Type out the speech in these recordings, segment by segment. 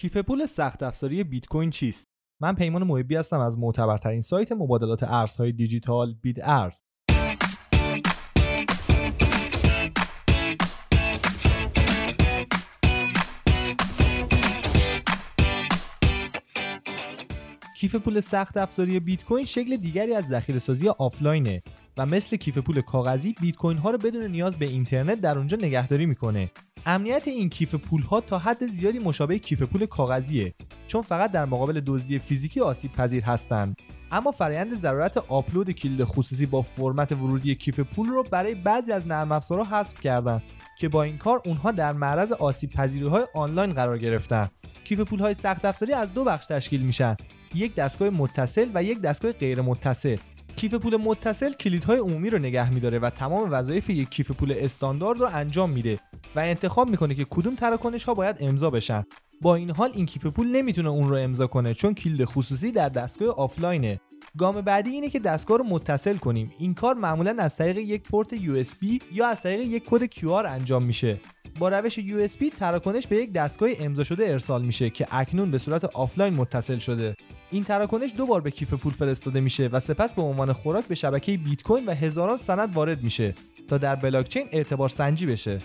کیف پول سخت افزاری بیت کوین چیست؟ من پیمان محبی هستم از معتبرترین سایت مبادلات ارزهای دیجیتال بیت ارز. کیف پول سخت افزاری بیت کوین شکل دیگری از ذخیره سازی آفلاینه و مثل کیف پول کاغذی بیت کوین ها رو بدون نیاز به اینترنت در اونجا نگهداری می‌کنه امنیت این کیف پول ها تا حد زیادی مشابه کیف پول کاغذیه چون فقط در مقابل دزدی فیزیکی آسیب پذیر هستند اما فرایند ضرورت آپلود کلید خصوصی با فرمت ورودی کیف پول رو برای بعضی از نرم افزارها حذف کردن که با این کار اونها در معرض آسیب پذیری های آنلاین قرار گرفتن. کیف پول های سخت افزاری از دو بخش تشکیل میشن. یک دستگاه متصل و یک دستگاه غیر متصل. کیف پول متصل کلیدهای عمومی رو نگه میداره و تمام وظایف یک کیف پول استاندارد رو انجام میده. و انتخاب می‌کنه که کدوم تراکنش ها باید امضا بشن. با این حال این کیف پول نمی‌تونه اون رو امضا کنه چون کلید خصوصی در دستگاه آفلاینه. گام بعدی اینه که دستگاه رو متصل کنیم. این کار معمولا از طریق یک پورت USB یا از طریق یک کد QR انجام میشه. با روش USB تراکنش به یک دستگاه امضا شده ارسال میشه که اکنون به صورت آفلاین متصل شده. این تراکنش دو بار به کیف پول فرستاده میشه و سپس به عنوان خوراک به شبکه بیت کوین و هزاران سند وارد میشه تا در بلاکچین اعتبار سنجی بشه.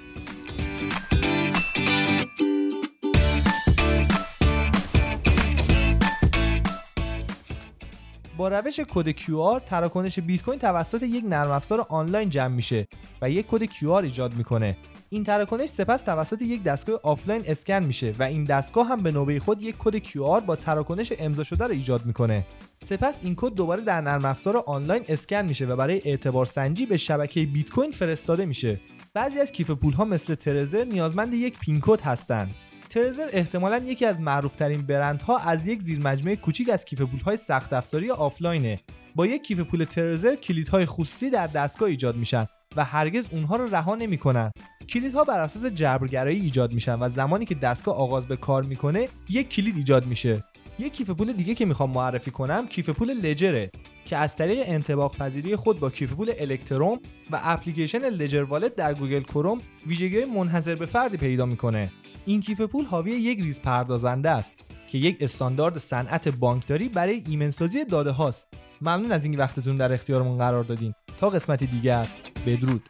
با روش کد QR تراکنش بیت کوین توسط یک نرم افزار آنلاین جمع میشه و یک کد QR ایجاد می‌کنه. این تراکنش سپس توسط یک دستگاه آفلاین اسکن میشه و این دستگاه هم به نوبه خود یک کد QR با تراکنش امضا شده رو ایجاد می‌کنه. سپس این کد دوباره در نرم افزار آنلاین اسکن میشه و برای اعتبار سنجی به شبکه بیت کوین فرستاده میشه. بعضی از کیف پول ها مثل ترزر نیازمند یک پین کد هستند. ترزر احتمالا یکی از معروفترین برندها از یک زیرمجموعه کوچیک از کیف پول های سخت افزاری آفلاینه. با یک کیف پول ترزر کلیدهای خصوصی در دستگاه ایجاد میشن و هرگز اونها رو رها نمی‌کنن. کلیدها بر اساس جبرگرایی ایجاد میشن و زمانی که دستگاه آغاز به کار می‌کنه یک کلید ایجاد میشه. یک کیف پول دیگه که می‌خوام معرفی کنم کیف پول لجره که از طریق انطباق پذیری خود با کیف پول الکتروم و اپلیکیشن Ledger Wallet در Google Chrome ویژگی منحصر به فردی پیدا می‌کنه. این کیف پول حاوی یک ریز پردازنده است که یک استاندارد صنعت بانکداری برای ایمن‌سازی داده هاست. ممنون از اینکه وقتتون در اختیارمون قرار دادین. تا قسمت دیگر بدرود.